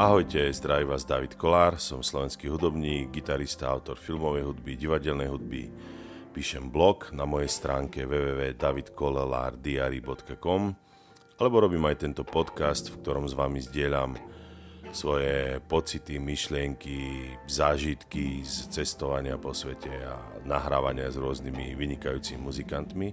Ahojte, zdraví vás David Kolár, som slovenský hudobník, gitarista, autor filmovej hudby, divadelnej hudby. Píšem blog na mojej stránke www.davidkolelardiary.com alebo robím aj tento podcast, v ktorom s vami zdieľam svoje pocity, myšlienky, zážitky z cestovania po svete a nahrávania s rôznymi vynikajúcimi muzikantmi.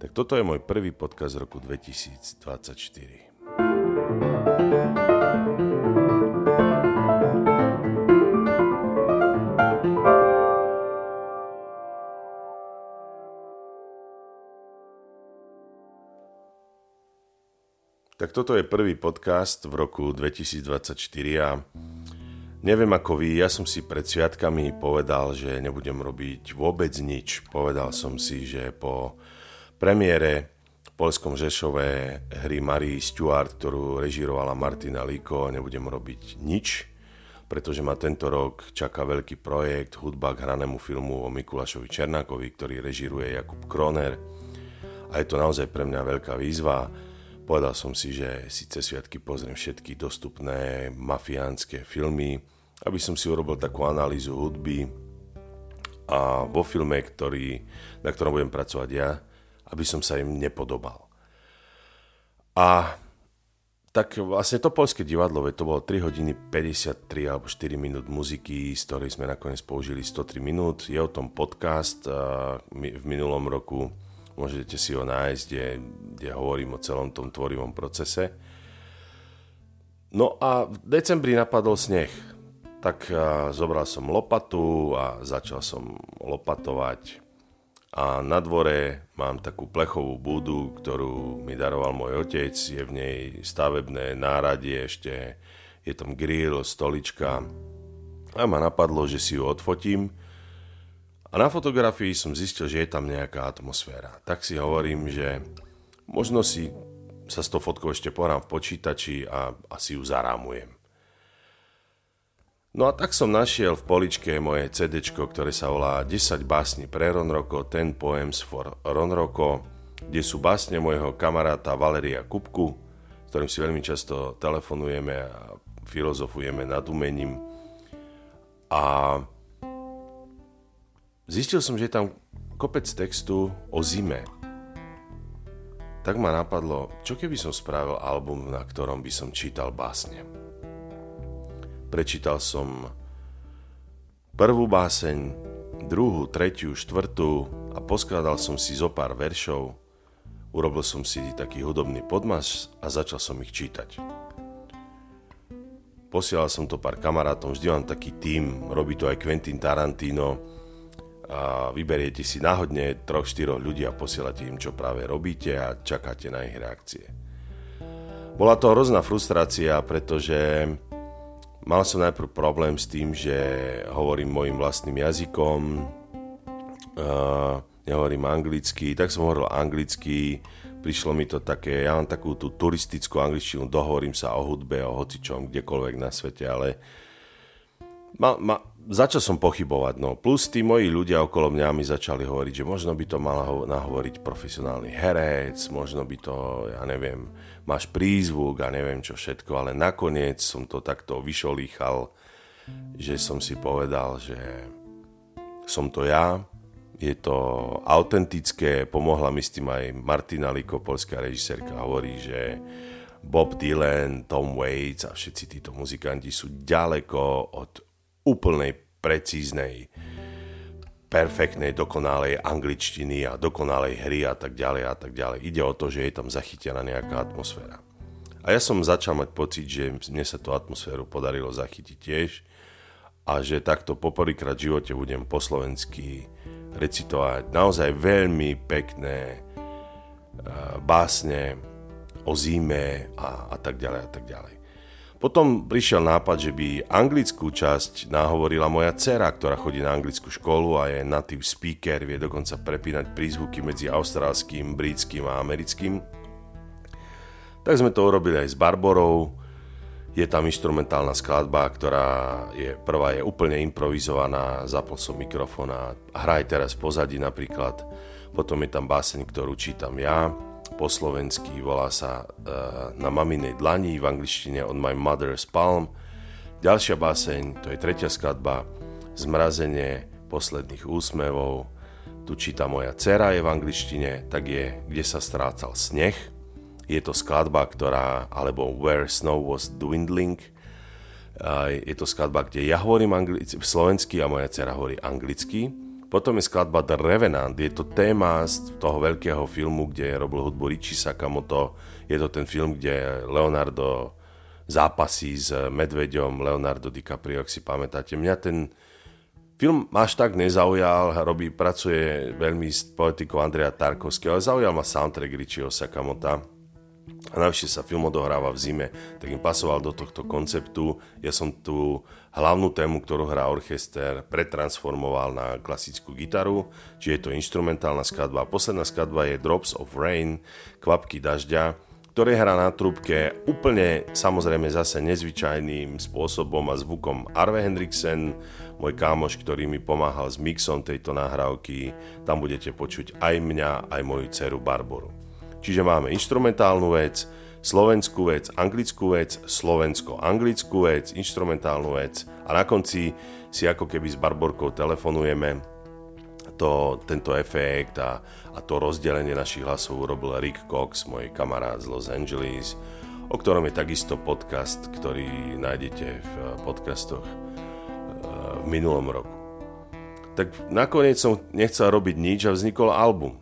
Tak toto je môj prvý podcast z roku 2024. toto je prvý podcast v roku 2024 a neviem ako vy, ja som si pred sviatkami povedal, že nebudem robiť vôbec nič. Povedal som si, že po premiére v Polskom Žešove hry Marie Stuart, ktorú režirovala Martina Líko, nebudem robiť nič, pretože ma tento rok čaká veľký projekt hudba k hranému filmu o Mikulášovi Černákovi, ktorý režiruje Jakub Kroner. A je to naozaj pre mňa veľká výzva Povedal som si, že si cez sviatky pozriem všetky dostupné mafiánske filmy, aby som si urobil takú analýzu hudby a vo filme, ktorý, na ktorom budem pracovať ja, aby som sa im nepodobal. A tak vlastne to polské divadlo, to bolo 3 hodiny 53 alebo 4 minút muziky, z ktorej sme nakoniec použili 103 minút. Je o tom podcast v minulom roku Môžete si ho nájsť, kde, kde hovorím o celom tom tvorivom procese. No a v decembri napadol sneh. Tak zobral som lopatu a začal som lopatovať. A na dvore mám takú plechovú budu, ktorú mi daroval môj otec. Je v nej stavebné náradie ešte, je tam grill, stolička. A ma napadlo, že si ju odfotím a na fotografii som zistil, že je tam nejaká atmosféra. Tak si hovorím, že možno si sa s tou fotkou ešte pohrám v počítači a asi ju zarámujem. No a tak som našiel v poličke moje CD, ktoré sa volá 10 básni pre Ronroko, 10 Poems for Ronroko, kde sú básne môjho kamaráta Valeria Kupku, s ktorým si veľmi často telefonujeme a filozofujeme nad umením. A Zistil som, že je tam kopec textu o zime. Tak ma napadlo, čo keby som spravil album, na ktorom by som čítal básne. Prečítal som prvú báseň, druhú, tretiu, štvrtú a poskladal som si zo pár veršov, urobil som si taký hudobný podmas a začal som ich čítať. Posielal som to pár kamarátom, vždy mám taký tím, robí to aj Quentin Tarantino, a vyberiete si náhodne troch, štyroch ľudí a posielate im, čo práve robíte a čakáte na ich reakcie. Bola to hrozná frustrácia, pretože mal som najprv problém s tým, že hovorím mojim vlastným jazykom, uh, nehovorím anglicky, tak som hovoril anglicky, prišlo mi to také, ja mám takú tú turistickú angličtinu, dohovorím sa o hudbe, o hocičom, kdekoľvek na svete, ale ma, ma, začal som pochybovať, no. Plus tí moji ľudia okolo mňa mi začali hovoriť, že možno by to mal nahovoriť profesionálny herec, možno by to, ja neviem, máš prízvuk a neviem čo všetko, ale nakoniec som to takto vyšolíchal, že som si povedal, že som to ja, je to autentické, pomohla mi s tým aj Martina Liko, polská režisérka, hovorí, že Bob Dylan, Tom Waits a všetci títo muzikanti sú ďaleko od úplnej precíznej, perfektnej, dokonalej angličtiny a dokonalej hry a tak ďalej a tak ďalej. Ide o to, že je tam zachytená nejaká atmosféra. A ja som začal mať pocit, že mne sa tú atmosféru podarilo zachytiť tiež a že takto poprvýkrát v živote budem po slovensky recitovať naozaj veľmi pekné uh, básne o zime a, a tak ďalej a tak ďalej. Potom prišiel nápad, že by anglickú časť nahovorila moja dcera, ktorá chodí na anglickú školu a je native speaker, vie dokonca prepínať prízvuky medzi austrálským, britským a americkým. Tak sme to urobili aj s Barborou. Je tam instrumentálna skladba, ktorá je prvá je úplne improvizovaná, zapol som mikrofón a hraj teraz pozadí napríklad. Potom je tam báseň, ktorú čítam ja po slovensky, volá sa uh, Na maminej dlani, v angličtine On My Mother's Palm. Ďalšia báseň, to je tretia skladba, Zmrazenie posledných úsmevov. Tu číta moja dcera je v angličtine, tak je Kde sa strácal sneh. Je to skladba, ktorá, alebo Where Snow Was Dwindling. Je to skladba, kde ja hovorím anglicky, slovensky a moja dcera hovorí anglicky. Potom je skladba The Revenant, je to téma z toho veľkého filmu, kde robil hudbu Richie Sakamoto. Je to ten film, kde Leonardo zápasí s medveďom, Leonardo DiCaprio, ak si pamätáte. Mňa ten film až tak nezaujal, robí, pracuje veľmi s politikou Andreja Tarkovského, ale zaujal ma soundtrack Richieho Sakamota. A najvyššie sa film odohráva v zime, tak im pasoval do tohto konceptu. Ja som tu hlavnú tému, ktorú hrá orchester, pretransformoval na klasickú gitaru, či je to instrumentálna skladba. Posledná skladba je Drops of Rain, kvapky dažďa ktorý hrá na trúbke úplne samozrejme zase nezvyčajným spôsobom a zvukom Arve Hendriksen, môj kámoš, ktorý mi pomáhal s mixom tejto nahrávky. Tam budete počuť aj mňa, aj moju dceru Barboru. Čiže máme instrumentálnu vec, slovenskú vec, anglickú vec, slovensko-anglickú vec, instrumentálnu vec a na konci si ako keby s Barborkou telefonujeme to, tento efekt a, a to rozdelenie našich hlasov urobil Rick Cox, môj kamarát z Los Angeles, o ktorom je takisto podcast, ktorý nájdete v podcastoch eh, v minulom roku. Tak nakoniec som nechcel robiť nič a vznikol album,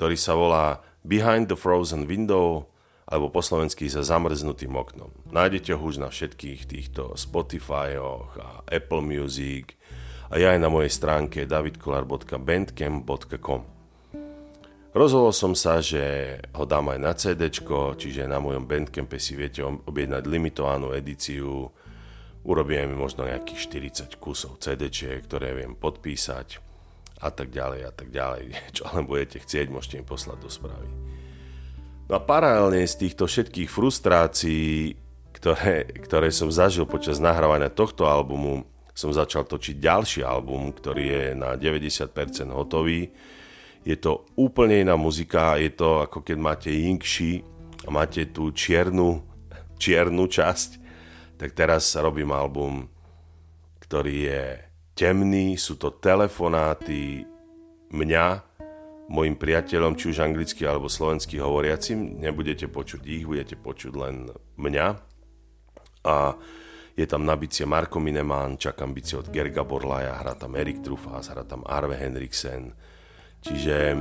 ktorý sa volá Behind the Frozen Window alebo po slovensky za zamrznutým oknom. Nájdete ho už na všetkých týchto Spotifyoch a Apple Music, a ja aj na mojej stránke davidkolar.bandcamp.com. Rozhodol som sa, že ho dám aj na CD, čiže na mojom Bandcampe si viete objednať limitovanú edíciu. Urobím možno nejakých 40 kusov CD, ktoré viem podpísať a tak ďalej a tak ďalej. Čo len budete chcieť, môžete mi poslať do správy. No a paralelne z týchto všetkých frustrácií, ktoré, ktoré som zažil počas nahrávania tohto albumu, som začal točiť ďalší album, ktorý je na 90% hotový. Je to úplne iná muzika, je to ako keď máte Inkshi a máte tú čiernu, čiernu časť, tak teraz robím album, ktorý je temný, sú to telefonáty mňa, mojim priateľom, či už anglicky alebo slovensky hovoriacim, nebudete počuť ich, budete počuť len mňa. A je tam na bicie Marko Mineman, čakám bicie od Gerga Borlaja, hrá tam Erik Trufas, hrá tam Arve Henriksen. Čiže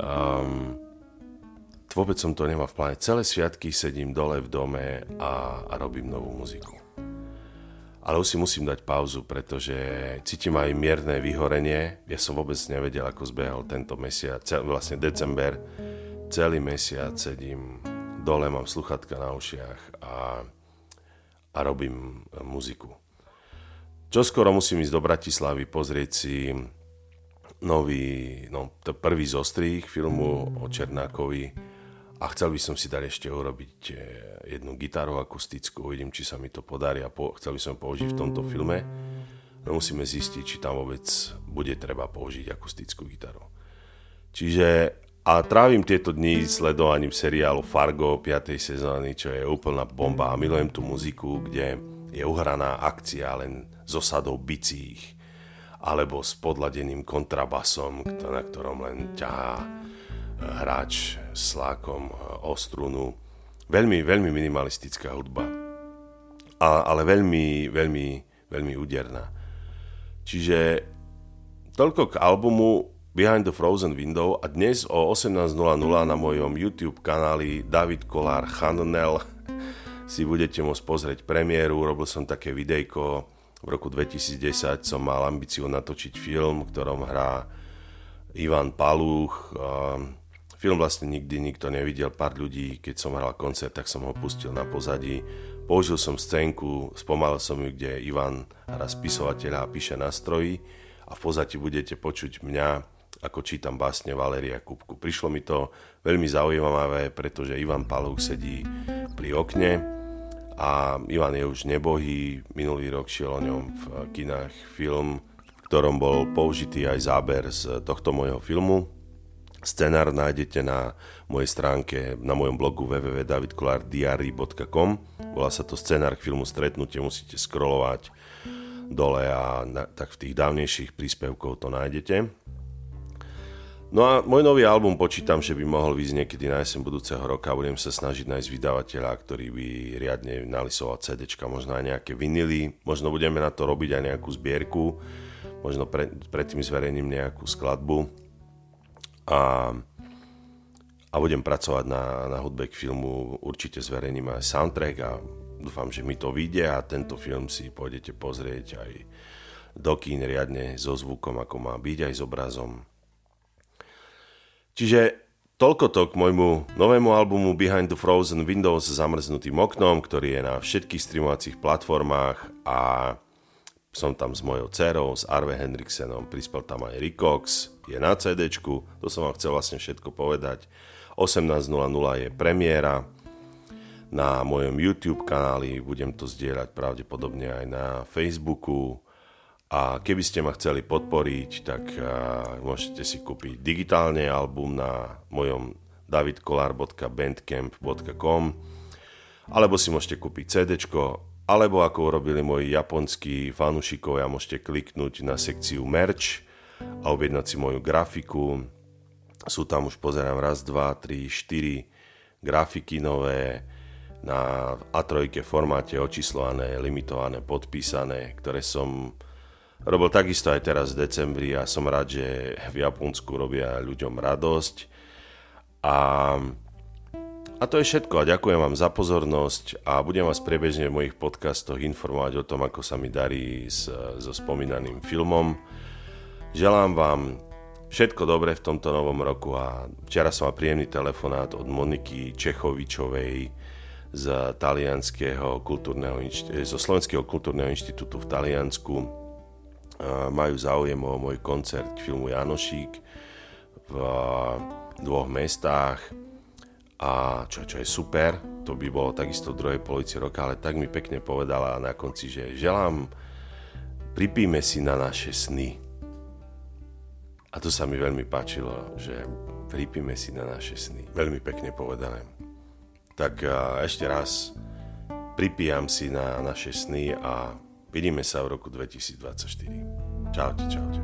um, vôbec som to nemal v pláne. Celé sviatky sedím dole v dome a, a robím novú muziku. Ale už si musím dať pauzu, pretože cítim aj mierne vyhorenie. Ja som vôbec nevedel, ako zbehol tento mesiac, vlastne december. Celý mesiac sedím dole, mám sluchatka na ušiach a a robím e, muziku. Čo skoro musím ísť do Bratislavy pozrieť si nový, no to prvý zostrých filmu o Černákovi a chcel by som si dať ešte urobiť e, jednu gitaru akustickú, uvidím, či sa mi to podarí a po, chcel by som použiť v tomto filme. No musíme zistiť, či tam vôbec bude treba použiť akustickú gitaru. Čiže a trávim tieto dni sledovaním seriálu Fargo 5. sezóny, čo je úplná bomba a milujem tú muziku, kde je uhraná akcia len z osadou bicích alebo s podladeným kontrabasom, na ktorom len ťahá eh, hráč s lákom eh, o strunu. Veľmi, veľmi minimalistická hudba, a, ale veľmi, veľmi, veľmi úderná. Čiže toľko k albumu Behind the Frozen Window a dnes o 18.00 na mojom YouTube kanáli David Kolár Channel si budete môcť pozrieť premiéru. Robil som také videjko, v roku 2010 som mal ambíciu natočiť film, v ktorom hrá Ivan Palúch. Film vlastne nikdy nikto nevidel, pár ľudí, keď som hral koncert, tak som ho pustil na pozadí. Použil som scénku, spomalil som ju, kde Ivan hra spisovateľa a píše na a v pozadí budete počuť mňa ako čítam básne Valeria Kupku. Prišlo mi to veľmi zaujímavé, pretože Ivan Palúk sedí pri okne a Ivan je už nebohý. Minulý rok šiel o ňom v kinách film, v ktorom bol použitý aj záber z tohto môjho filmu. Scenár nájdete na mojej stránke, na mojom blogu www.davidkolardiary.com Volá sa to scenár k filmu Stretnutie, musíte scrollovať dole a na, tak v tých dávnejších príspevkov to nájdete. No a môj nový album počítam, že by mohol vyjsť niekedy na jeseň budúceho roka. Budem sa snažiť nájsť vydavateľa, ktorý by riadne nalisoval CD, možno aj nejaké vinily. Možno budeme na to robiť aj nejakú zbierku. Možno pre, predtým zverejním nejakú skladbu a, a budem pracovať na, na hudbe k filmu, určite zverejním aj soundtrack a dúfam, že mi to vyjde a tento film si pôjdete pozrieť aj do kín riadne so zvukom, ako má byť, aj s obrazom. Čiže toľko to k môjmu novému albumu Behind the Frozen Windows s zamrznutým oknom, ktorý je na všetkých streamovacích platformách a som tam s mojou dcerou, s Arve Henriksenom, prispel tam aj Rikox, je na CD, to som vám chcel vlastne všetko povedať. 18.00 je premiéra na mojom YouTube kanáli, budem to zdieľať pravdepodobne aj na Facebooku. A keby ste ma chceli podporiť, tak môžete si kúpiť digitálne album na mojom davidkolar.bandcamp.com alebo si môžete kúpiť CD alebo ako urobili moji japonskí fanúšikovia, môžete kliknúť na sekciu merch a objednať si moju grafiku. Sú tam už, pozerám, raz, dva, tri, štyri grafiky nové na A3 formáte očíslované, limitované, podpísané, ktoré som robil takisto aj teraz v decembri a som rád, že v Japonsku robia ľuďom radosť. A a to je všetko a ďakujem vám za pozornosť a budem vás priebežne v mojich podcastoch informovať o tom, ako sa mi darí s, so spomínaným filmom. Želám vám všetko dobré v tomto novom roku a včera som mal príjemný telefonát od Moniky Čechovičovej z talianského kultúrneho, zo Slovenského kultúrneho inštitútu v Taliansku. Majú záujem o môj koncert filmu Janošík v dvoch mestách a čo, čo je super, to by bolo takisto v druhej polovici roka, ale tak mi pekne povedala na konci, že želám, pripíme si na naše sny. A to sa mi veľmi páčilo, že pripíme si na naše sny. Veľmi pekne povedané. Tak ešte raz pripijam si na naše sny a vidíme sa v roku 2024. Čaute, čaute.